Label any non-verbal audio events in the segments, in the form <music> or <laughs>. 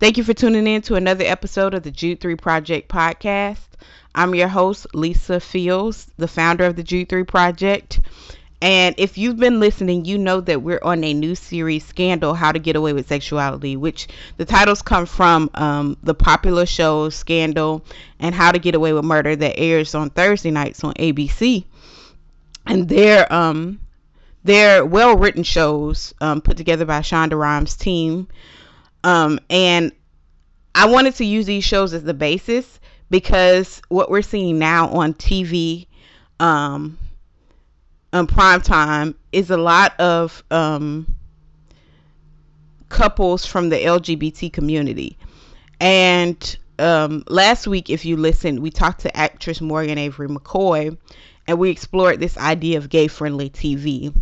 Thank you for tuning in to another episode of the Jude 3 Project podcast. I'm your host, Lisa Fields, the founder of the Jude 3 Project. And if you've been listening, you know that we're on a new series, Scandal How to Get Away with Sexuality, which the titles come from um, the popular show Scandal and How to Get Away with Murder that airs on Thursday nights on ABC. And they're, um, they're well written shows um, put together by Shonda Rhimes' team. Um, and I wanted to use these shows as the basis because what we're seeing now on TV, um, on prime time is a lot of um, couples from the LGBT community. And um, last week, if you listened, we talked to actress Morgan Avery McCoy and we explored this idea of gay friendly TV.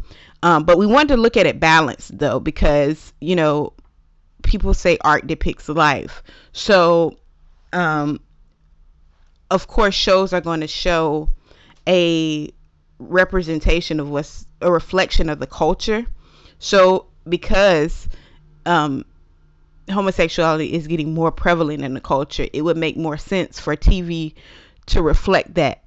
Um, but we wanted to look at it balanced though, because, you know, people say art depicts life. So, um, of course, shows are going to show a representation of what's a reflection of the culture. So because um, homosexuality is getting more prevalent in the culture, it would make more sense for TV to reflect that.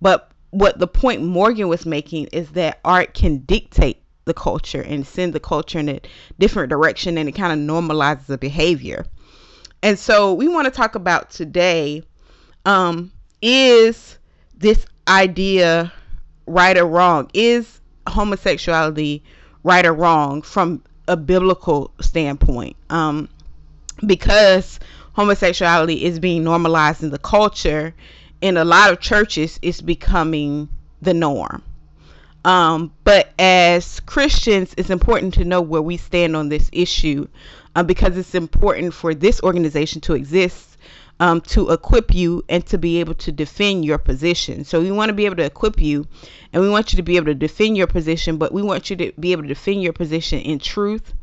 But what the point Morgan was making is that art can dictate the culture and send the culture in a different direction and it kind of normalizes the behavior. And so we want to talk about today um, is this idea right or wrong? Is homosexuality right or wrong from a biblical standpoint? Um, because homosexuality is being normalized in the culture, in a lot of churches, it's becoming the norm. Um, but as Christians, it's important to know where we stand on this issue uh, because it's important for this organization to exist um, to equip you and to be able to defend your position. So we want to be able to equip you and we want you to be able to defend your position, but we want you to be able to defend your position in truth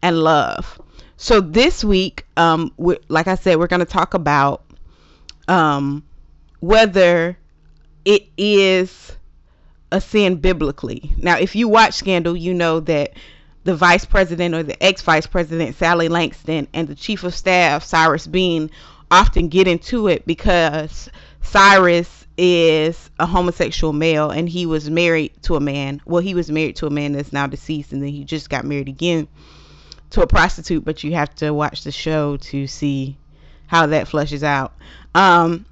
and love. So this week, um, like I said, we're going to talk about um, whether it is a sin biblically. Now, if you watch Scandal, you know that the vice president or the ex vice president, Sally Langston, and the chief of staff, Cyrus Beene, often get into it because Cyrus is a homosexual male and he was married to a man. Well, he was married to a man that's now deceased and then he just got married again to a prostitute, but you have to watch the show to see how that flushes out. Um,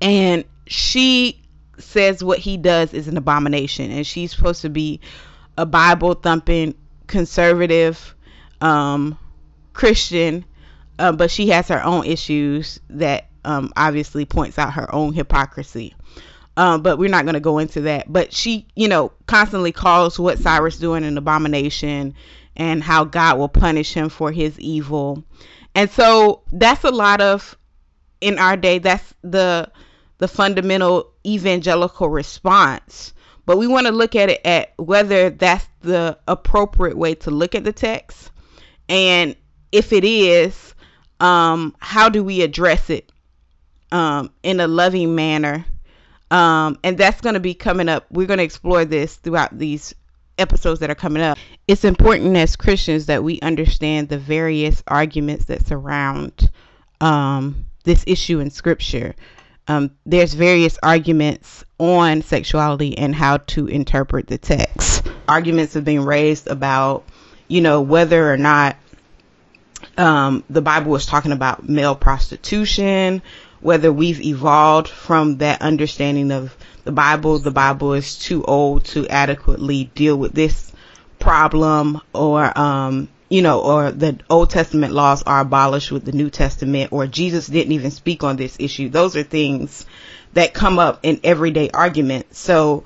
and she says what he does is an abomination and she's supposed to be a Bible thumping conservative um, Christian uh, but she has her own issues that um, obviously points out her own hypocrisy. Um, but we're not going to go into that. But she, you know, constantly calls what Cyrus doing an abomination and how God will punish him for his evil. And so that's a lot of in our day that's the the fundamental evangelical response. But we want to look at it at whether that's the appropriate way to look at the text. And if it is, um, how do we address it um, in a loving manner? Um, and that's going to be coming up. We're going to explore this throughout these episodes that are coming up. It's important as Christians that we understand the various arguments that surround um, this issue in Scripture. Um, there's various arguments on sexuality and how to interpret the text. Arguments have been raised about, you know, whether or not um, the Bible was talking about male prostitution, whether we've evolved from that understanding of the Bible. The Bible is too old to adequately deal with this problem or, um, you know, or the Old Testament laws are abolished with the New Testament or Jesus didn't even speak on this issue. Those are things that come up in everyday argument. So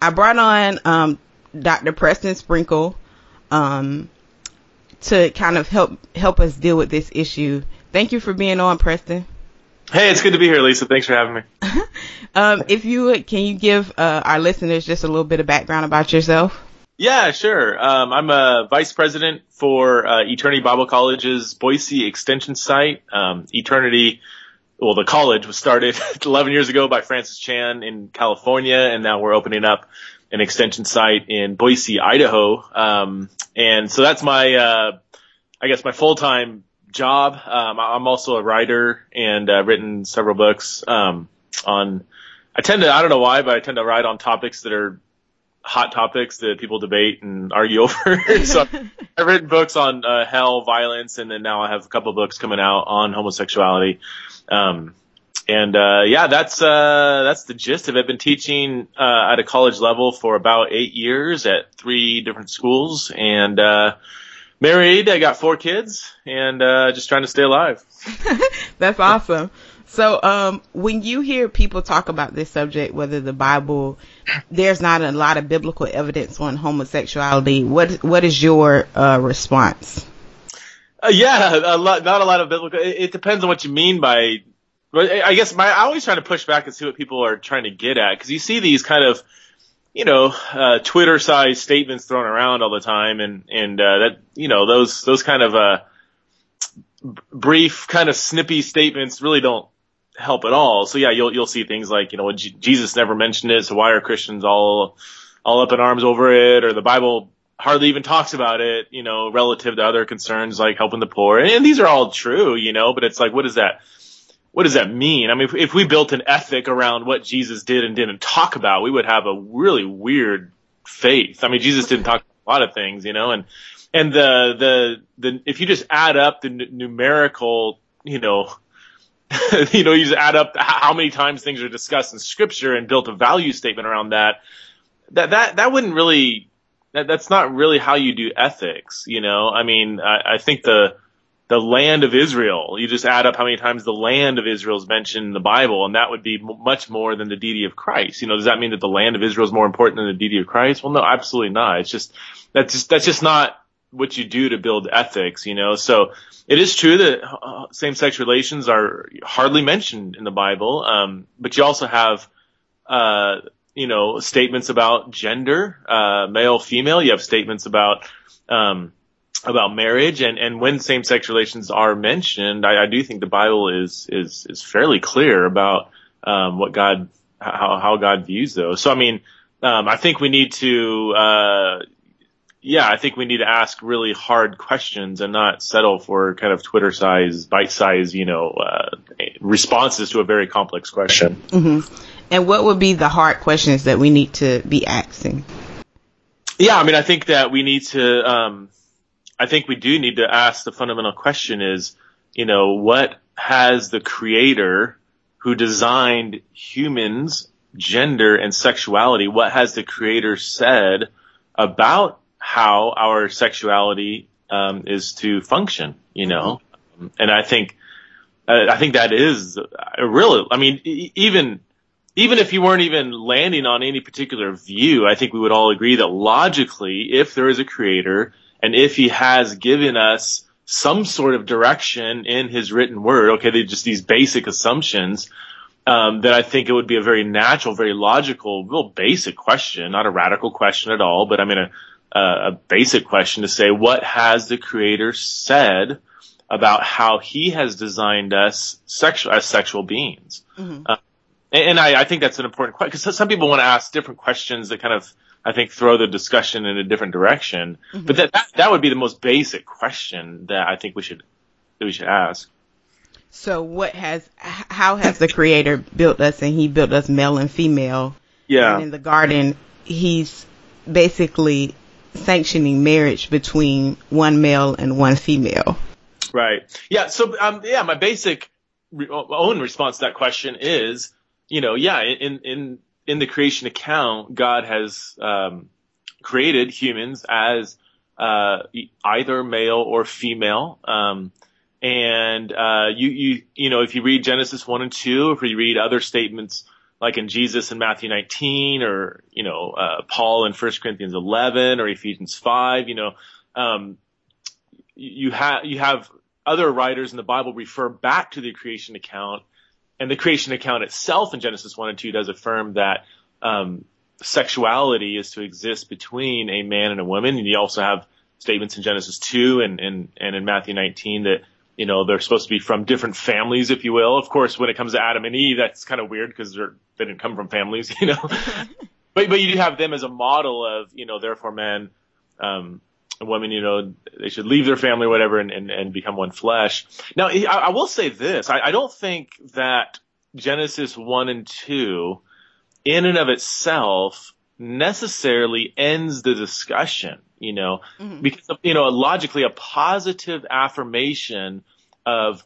I brought on, um, Dr. Preston Sprinkle, um, to kind of help help us deal with this issue. Thank you for being on, Preston. Hey, it's good to be here, Lisa. Thanks for having me. <laughs> um, if you would, can you give uh, our listeners just a little bit of background about yourself? Yeah, sure. Um, I'm a vice president for uh, Eternity Bible College's Boise Extension site. Um, Eternity, well, the college was started <laughs> 11 years ago by Francis Chan in California, and now we're opening up an extension site in Boise, Idaho. Um, and so that's my, uh, I guess my full-time job. Um, I'm also a writer and uh, written several books um, on. I tend to I don't know why, but I tend to write on topics that are hot topics that people debate and argue <laughs> over. so <laughs> I've written books on uh, hell, violence, and then now I have a couple books coming out on homosexuality. Um, and uh, yeah, that's uh, that's the gist of it. I've been teaching uh, at a college level for about eight years at three different schools, and uh, married. I got four kids, and uh, just trying to stay alive. <laughs> that's awesome. So, um, when you hear people talk about this subject, whether the Bible, there's not a lot of biblical evidence on homosexuality. What what is your uh, response? Uh, yeah, a lot, not a lot of biblical. It, it, depends on what you mean by. I guess my I always try to push back and see what people are trying to get at because you see these kind of, you know, uh, Twitter sized statements thrown around all the time, and and uh, that you know those those kind of uh, brief kind of snippy statements really don't help at all. So yeah, you'll you'll see things like you know Jesus never mentioned it, so why are Christians all all up in arms over it, or the Bible hardly even talks about it, you know, relative to other concerns like helping the poor. And these are all true, you know, but it's like, what does that, what does that mean? I mean, if, if we built an ethic around what Jesus did and didn't talk about, we would have a really weird faith. I mean, Jesus didn't talk a lot of things, you know, and, and the, the, the, if you just add up the n- numerical, you know, <laughs> you know, you just add up how many times things are discussed in scripture and built a value statement around that. That that that wouldn't really. That, that's not really how you do ethics. You know, I mean, I, I think the the land of Israel. You just add up how many times the land of Israel is mentioned in the Bible, and that would be m- much more than the deity of Christ. You know, does that mean that the land of Israel is more important than the deity of Christ? Well, no, absolutely not. It's just that's just that's just not what you do to build ethics. You know, so it is true that uh, same-sex relations are hardly mentioned in the Bible, um, but you also have, uh, you know, statements about gender, uh, male, female. You have statements about, um, about marriage, and and when same-sex relations are mentioned, I, I do think the Bible is is is fairly clear about um, what God how how God views those. So I mean. Um, I think we need to, uh, yeah, I think we need to ask really hard questions and not settle for kind of Twitter size, bite size, you know, uh, responses to a very complex question. Mm-hmm. And what would be the hard questions that we need to be asking? Yeah, I mean, I think that we need to, um, I think we do need to ask the fundamental question is, you know, what has the creator who designed humans, gender and sexuality, what has the creator said about how our sexuality um, is to function, you know. Mm-hmm. And I think uh, I think that is uh, really. I mean, e- even even if you weren't even landing on any particular view, I think we would all agree that logically, if there is a creator and if he has given us some sort of direction in his written word, okay, they just these basic assumptions. Um, that I think it would be a very natural, very logical, real basic question, not a radical question at all, but I mean a, a basic question to say, what has the creator said about how he has designed us sexual, as sexual beings? Mm-hmm. Uh, and, and I, I, think that's an important question because some people want to ask different questions that kind of, I think, throw the discussion in a different direction. Mm-hmm. But that, that, that would be the most basic question that I think we should, that we should ask. So what has, how has the creator built us and he built us male and female? Yeah. And in the garden, he's basically sanctioning marriage between one male and one female. Right. Yeah. So, um, yeah, my basic re- own response to that question is, you know, yeah, in, in, in the creation account, God has, um, created humans as, uh, either male or female. Um, and, uh, you, you, you know, if you read Genesis 1 and 2, or if you read other statements, like in Jesus in Matthew 19 or, you know, uh, Paul in 1 Corinthians 11 or Ephesians 5, you know, um, you have, you have other writers in the Bible refer back to the creation account and the creation account itself in Genesis 1 and 2 does affirm that, um, sexuality is to exist between a man and a woman. And you also have statements in Genesis 2 and, and, and in Matthew 19 that you know, they're supposed to be from different families, if you will. Of course, when it comes to Adam and Eve, that's kind of weird because they're, they didn't come from families, <laughs> you know. <laughs> but but you do have them as a model of, you know, therefore men um, and women, you know, they should leave their family, or whatever, and, and, and become one flesh. Now, I, I will say this. I, I don't think that Genesis 1 and 2 in and of itself necessarily ends the discussion, you know, mm-hmm. because, you know, logically a positive affirmation of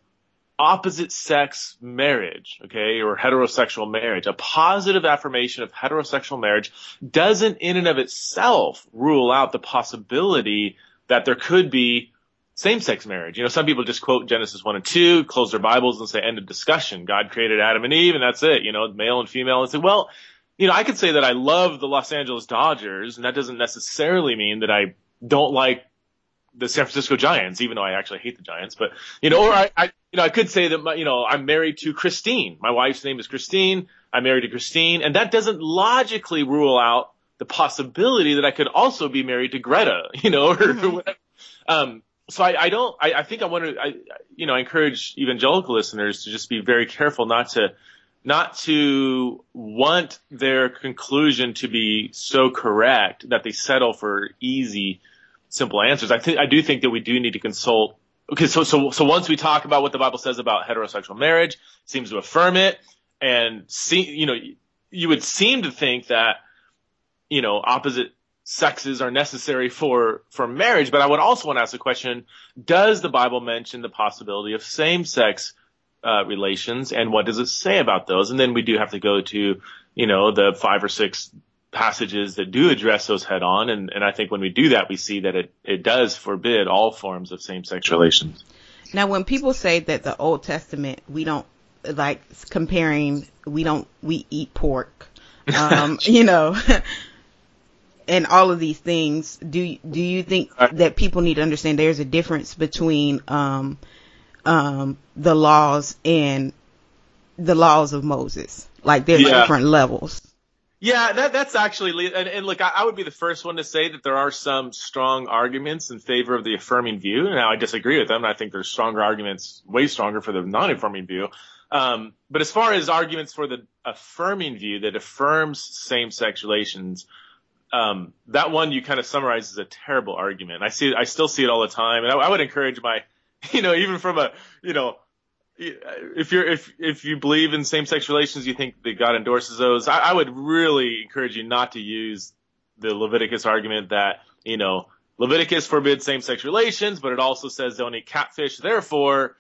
opposite sex marriage, okay, or heterosexual marriage, a positive affirmation of heterosexual marriage doesn't in and of itself rule out the possibility that there could be same-sex marriage. You know, some people just quote Genesis 1 and 2, close their Bibles and say end of discussion. God created Adam and Eve and that's it, you know, male and female and say, well, you know, I could say that I love the Los Angeles Dodgers and that doesn't necessarily mean that I don't like the San Francisco Giants, even though I actually hate the Giants. But you know, or I, I you know, I could say that my, you know I'm married to Christine. My wife's name is Christine. I'm married to Christine, and that doesn't logically rule out the possibility that I could also be married to Greta. <laughs> You know, or, mm-hmm. whatever. Um, so I, I don't. I, I think I want to. I, you know, I encourage evangelical listeners to just be very careful not to not to want their conclusion to be so correct that they settle for easy simple answers. I think I do think that we do need to consult. Okay, so so so once we talk about what the Bible says about heterosexual marriage, seems to affirm it, and see, you know, you would seem to think that, you know, opposite sexes are necessary for for marriage. But I would also want to ask the question: Does the Bible mention the possibility of same-sex uh, relations, and what does it say about those? And then we do have to go to, you know, the five or six passages that do address those head on. And, and I think when we do that, we see that it, it does forbid all forms of same sex relations. Now, when people say that the Old Testament, we don't like comparing, we don't, we eat pork, um, <laughs> you know, <laughs> and all of these things, do, do you think that people need to understand there's a difference between, um, um, the laws and the laws of Moses? Like there's yeah. different levels. Yeah, that, that's actually, and, and look, I, I, would be the first one to say that there are some strong arguments in favor of the affirming view. Now, I disagree with them. I think there's stronger arguments, way stronger for the non-affirming view. Um, but as far as arguments for the affirming view that affirms same-sex relations, um, that one you kind of summarize as a terrible argument. I see, I still see it all the time, and I, I would encourage my, <laughs> you know, even from a, you know, if you're if if you believe in same sex relations, you think that God endorses those. I, I, would really encourage you not to use the Leviticus argument that you know Leviticus forbids same sex relations, but it also says don't eat catfish. Therefore,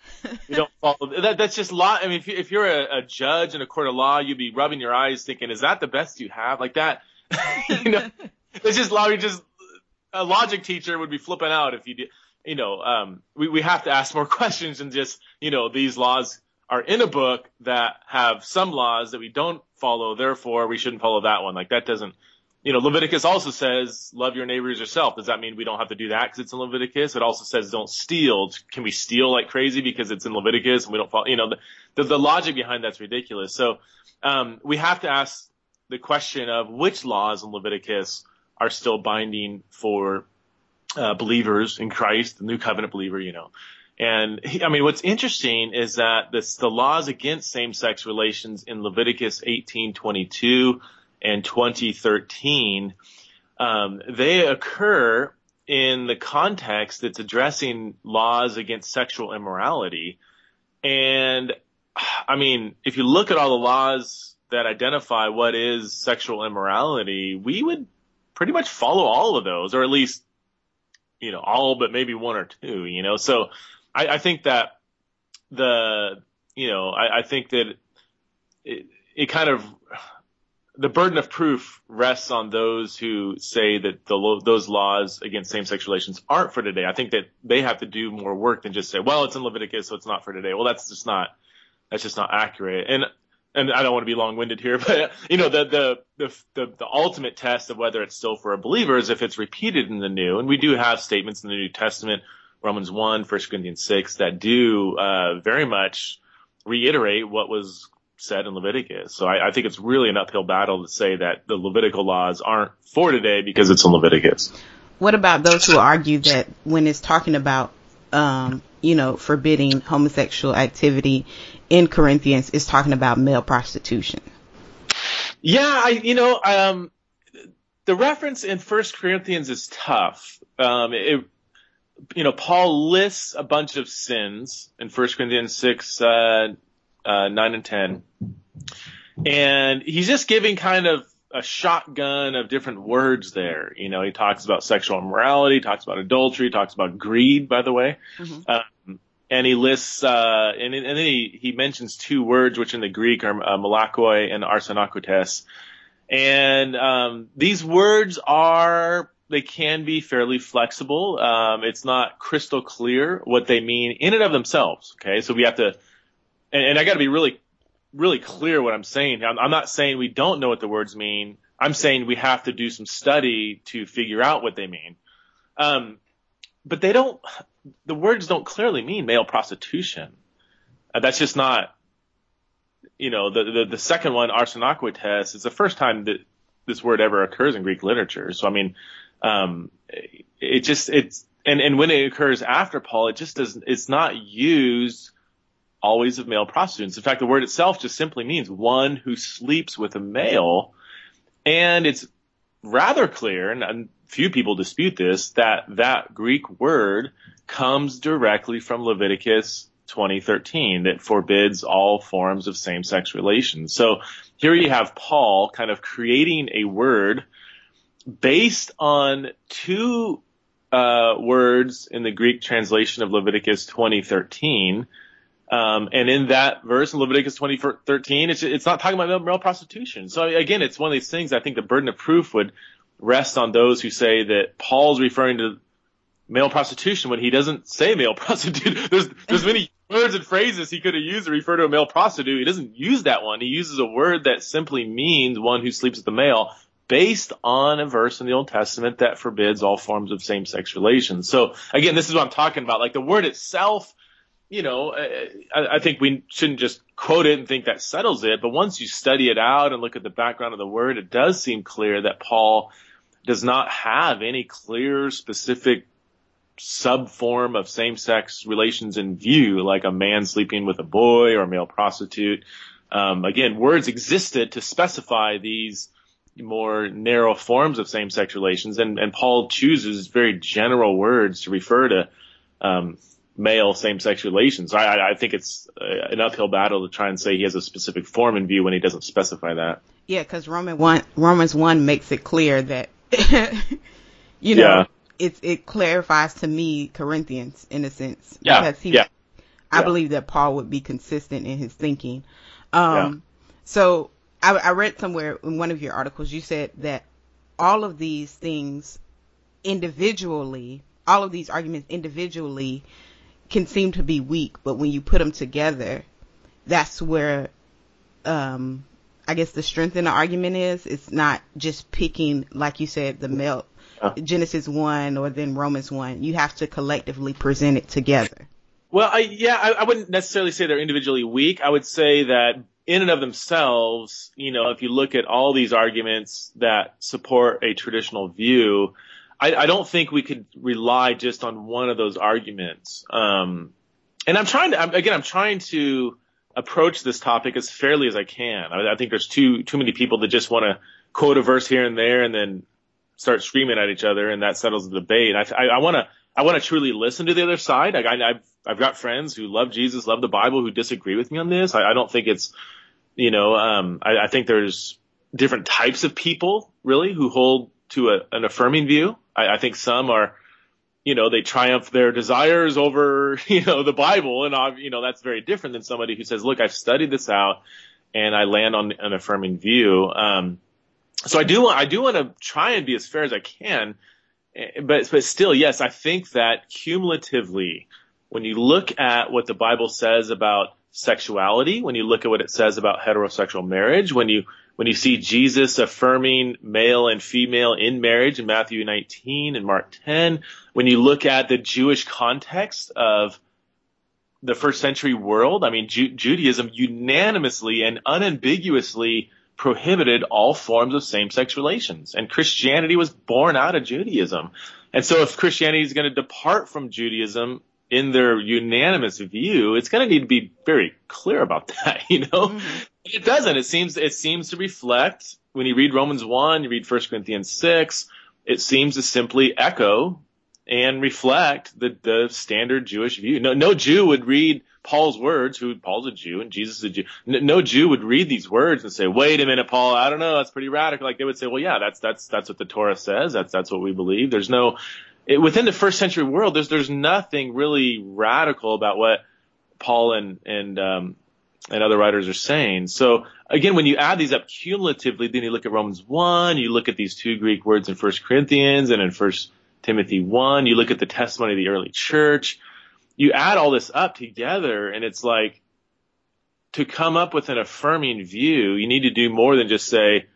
you don't <laughs> follow. That, that's just law. I mean, if, you, if you're a, a judge in a court of law, you'd be rubbing your eyes, thinking, "Is that the best you have?" Like that. <laughs> you know, it's just law. You just a logic teacher would be flipping out if you did you know, um, we, we have to ask more <laughs> questions than just, you know, these laws are in a book that have some laws that we don't follow. Therefore, we shouldn't follow that one. Like that doesn't, you know, Leviticus also says love your neighbors yourself. Does that mean we don't have to do that because it's in Leviticus? It also says don't steal. Can we steal like crazy because it's in Leviticus and we don't follow, you know, the, the, the logic behind that's ridiculous. So, um, we have to ask the question of which laws in Leviticus are still binding for uh, believers in Christ, the new covenant believer, you know. And he, I mean, what's interesting is that this, the laws against same-sex relations in Leviticus 18:22 and 2013, um, they occur in the context that's addressing laws against sexual immorality. And I mean, if you look at all the laws that identify what is sexual immorality, we would pretty much follow all of those, or at least you know, all but maybe one or two, you know, so I, I think that the, you know, I, I think that it, it kind of, the burden of proof rests on those who say that the, those laws against same-sex relations aren't for today. I think that they have to do more work than just say, well, it's in Leviticus, so it's not for today. Well, that's just not, that's just not accurate. And and I don't want to be long-winded here, <laughs> but you know, the, the, the, the, the ultimate test of whether it's still for a believer is if it's repeated in the new. And we do have statements in the New Testament, Romans 1, 1 Corinthians 6, that do, uh, very much reiterate what was said in Leviticus. So I, I, think it's really an uphill battle to say that the Levitical laws aren't for today because it's in Leviticus. What about those who argue that when it's talking about, um, you know, forbidding homosexual activity in Corinthians is talking about male prostitution. Yeah, I, you know, um, the reference in First Corinthians is tough. Um, it, you know, Paul lists a bunch of sins in First Corinthians six, uh, uh, nine and ten, and he's just giving kind of a shotgun of different words there. You know, he talks about sexual immorality, talks about adultery, talks about greed, by the way. Mm-hmm. Um, and he lists, uh, and, and, then he, he mentions two words, which in the Greek are uh, malakoi and arsenokoites. And, um, these words are, they can be fairly flexible. Um, it's not crystal clear what they mean in and of themselves. Okay. So we have to, and, and I gotta be really really clear what I'm saying. I'm, I'm not saying we don't know what the words mean. I'm saying we have to do some study to figure out what they mean. Um, but they don't, the words don't clearly mean male prostitution. Uh, that's just not, you know, the, the, the second one, arsenokoites, is the first time that this word ever occurs in Greek literature. So, I mean, um, it just, it's, and, and when it occurs after Paul, it just doesn't, it's not used always of male prostitutes. In fact, the word itself just simply means one who sleeps with a male. And it's rather clear, and few people dispute this, that that Greek word comes directly from Leviticus 2013 that forbids all forms of same-sex relations. So here you have Paul kind of creating a word based on two uh, words in the Greek translation of Leviticus 2013 um, and in that verse in Leviticus 2013, it's, it's not talking about male prostitution. So again, it's one of these things I think the burden of proof would rest on those who say that Paul's referring to male prostitution when he doesn't say male <laughs> prostitute. There's, there's many <laughs> words and phrases he could have used to refer to a male prostitute. He doesn't use that one. He uses a word that simply means one who sleeps with a male based on a verse in the Old Testament that forbids all forms of same-sex relations. So again, this is what I'm talking about. Like the word itself you know, I, I, think we shouldn't just quote it and think that settles it. But once you study it out and look at the background of the word, it does seem clear that Paul does not have any clear, specific subform of same-sex relations in view, like a man sleeping with a boy or a male prostitute. Um, again, words existed to specify these more narrow forms of same-sex relations, and, and Paul chooses very general words to refer to um, male same-sex relations. I, I think it's uh, an uphill battle to try and say he has a specific form in view when he doesn't specify that. Yeah, because Roman one, Romans one makes it clear that, <laughs> you know, yeah. it it clarifies to me Corinthians in a sense yeah. because he, yeah. I yeah. believe that Paul would be consistent in his thinking. Um, yeah. so I, I read somewhere in one of your articles you said that all of these things individually, all of these arguments individually can seem to be weak, but when you put them together, that's where, um, I guess the strength in the argument is. It's not just picking, like you said, the male Genesis one or then Romans one. You have to collectively present it together. Well, I, yeah, I, I wouldn't necessarily say they're individually weak. I would say that in and of themselves, you know, if you look at all these arguments that support a traditional view, I, I don't think we could rely just on one of those arguments. Um, and I'm trying to, I'm, again, I'm trying to approach this topic as fairly as I can. I, I think there's too, too many people that just want to quote a verse here and there and then start screaming at each other and that settles the debate. I, want to, I want to truly listen to the other side. I, I, have I've got friends who love Jesus, love the Bible, who disagree with me on this. I, I don't think it's, you know, um, I, I think there's different types of people really who hold to a, an affirming view. I, I think some are, you know, they triumph their desires over, <laughs> you know, the Bible. And, you know, that's very different than somebody who says, look, I've studied this out and I land on an affirming view. Um, so I do want, I do want to try and be as fair as I can. Eh, but, but still, yes, I think that cumulatively, when you look at what the Bible says about sexuality, when you look at what it says about heterosexual marriage, when you when you see Jesus affirming male and female in marriage in Matthew 19 and Mark 10, when you look at the Jewish context of the first century world, I mean, Ju- Judaism unanimously and unambiguously prohibited all forms of same-sex relations. And Christianity was born out of Judaism. And so if Christianity is going to depart from Judaism in their unanimous view, it's going to need to be very clear about <laughs> that, you know? Mm-hmm. It doesn't. It seems it seems to reflect when you read Romans one, you read 1 Corinthians six. It seems to simply echo and reflect the the standard Jewish view. No no Jew would read Paul's words, who Paul's a Jew and Jesus is a Jew. No Jew would read these words and say, "Wait a minute, Paul. I don't know. That's pretty radical." Like they would say, "Well, yeah, that's that's that's what the Torah says. That's that's what we believe." There's no it, within the first century world. There's there's nothing really radical about what Paul and and um, and other writers are saying. So again, when you add these up cumulatively, then you look at Romans one, you look at these two Greek words in First Corinthians and in First Timothy one, you look at the testimony of the early church you add all this up together and it's like to come up with an affirming view, you need to do more than just say,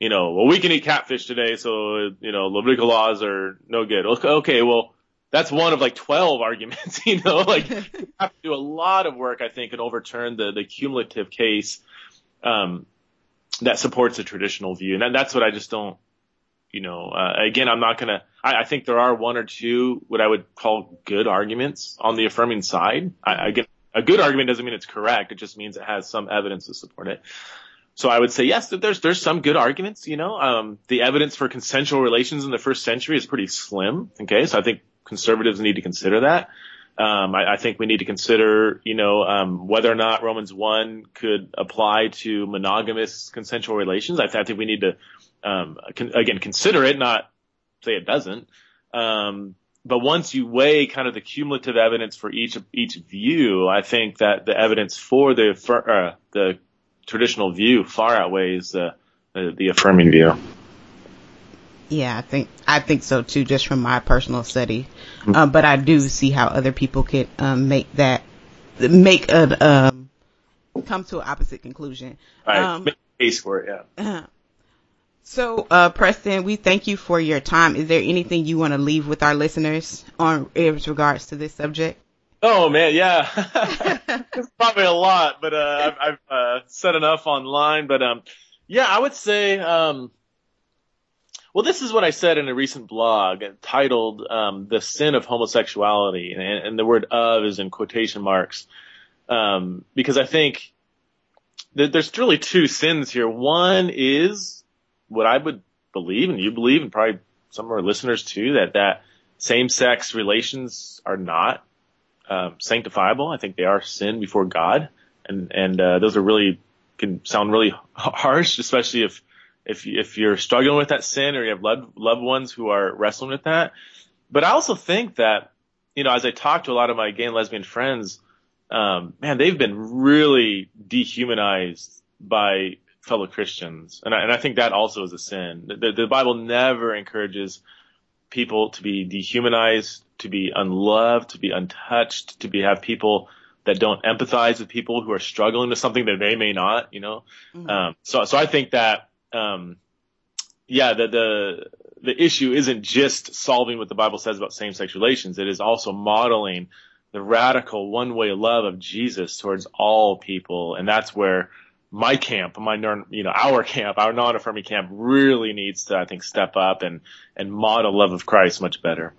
you know, well, we can eat catfish today, so, you know, Levitical laws are no good. Okay, well, that's one of like 12 arguments, <laughs> you know, like <laughs> you have to do a lot of work, I think, and overturn the, the cumulative case, um, that supports a traditional view. And that's what I just don't, you know, uh, again, I'm not gonna. I, I, think there are one or two what I would call good arguments on the affirming side. I, again, a good argument doesn't mean it's correct. It just means it has some evidence to support it. So I would say yes, there's there's some good arguments. You know, um, the evidence for consensual relations in the first century is pretty slim. Okay, so I think conservatives need to consider that. Um, I, I, think we need to consider, you know, um, whether or not Romans one could apply to monogamous consensual relations. I, I think we need to um, con- again, consider it, not say it doesn't. Um, but once you weigh kind of the cumulative evidence for each each view, I think that the evidence for the for, uh, the traditional view far outweighs the, the, the affirming view. Yeah, I think I think so too, just from my personal study. Mm-hmm. Um, but I do see how other people could um, make that make a um, come to an opposite conclusion. Right, um, make a case for it. Yeah. Uh-huh. So, uh, Preston, we thank you for your time. Is there anything you want to leave with our listeners on with regards to this subject? Oh man, yeah, <laughs> <laughs> it's probably a lot, but uh, I've, I've uh, said enough online. But um, yeah, I would say, um, well, this is what I said in a recent blog titled um, "The Sin of Homosexuality," and, and the word "of" is in quotation marks um, because I think that there's really two sins here. One is what I would believe, and you believe, and probably some of our listeners too, that that same-sex relations are not um, sanctifiable. I think they are sin before God, and and uh, those are really can sound really harsh, especially if if if you're struggling with that sin or you have loved loved ones who are wrestling with that. But I also think that you know, as I talk to a lot of my gay and lesbian friends, um, man, they've been really dehumanized by fellow Christians. And I, and I think that also is a sin. The, the Bible never encourages people to be dehumanized, to be unloved, to be untouched, to be have people that don't empathize with people who are struggling with something that they may not, you know. Mm-hmm. Um, so so I think that um, yeah, the the the issue isn't just solving what the Bible says about same sex relations. It is also modeling the radical one way love of Jesus towards all people, and that's where my camp, my you know our camp, our non-affirming camp really needs to I think step up and and model love of Christ much better.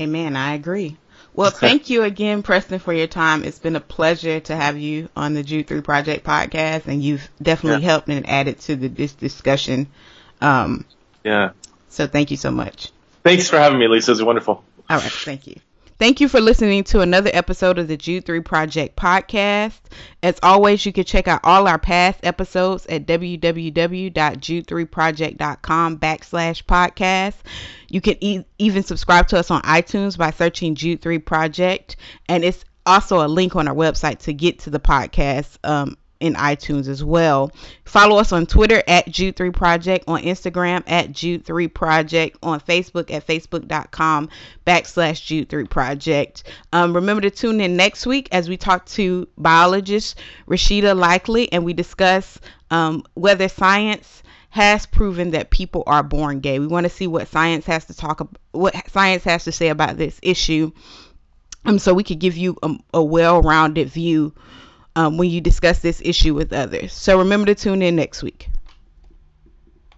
Amen. I agree. Well, <laughs> thank you again, Preston, for your time. It's been a pleasure to have you on the Jude Three Project podcast, and you've definitely yeah. helped and added to the, this discussion. Um, yeah. So thank you so much. Thanks for having me, Lisa. It was wonderful. All right. Thank you. Thank you for listening to another episode of the Jude 3 Project podcast. As always, you can check out all our past episodes at www.jude3project.com backslash podcast. You can e- even subscribe to us on iTunes by searching Jude 3 Project. And it's also a link on our website to get to the podcast um, in iTunes as well. Follow us on Twitter at Jude3 Project, on Instagram at Jude3 Project, on Facebook at facebook.com backslash Jude3 Project. Um, remember to tune in next week as we talk to biologist Rashida Likely and we discuss um, whether science has proven that people are born gay. We want to see what science has to talk about, what science has to say about this issue. Um, so we could give you a, a well-rounded view um, when you discuss this issue with others. So remember to tune in next week.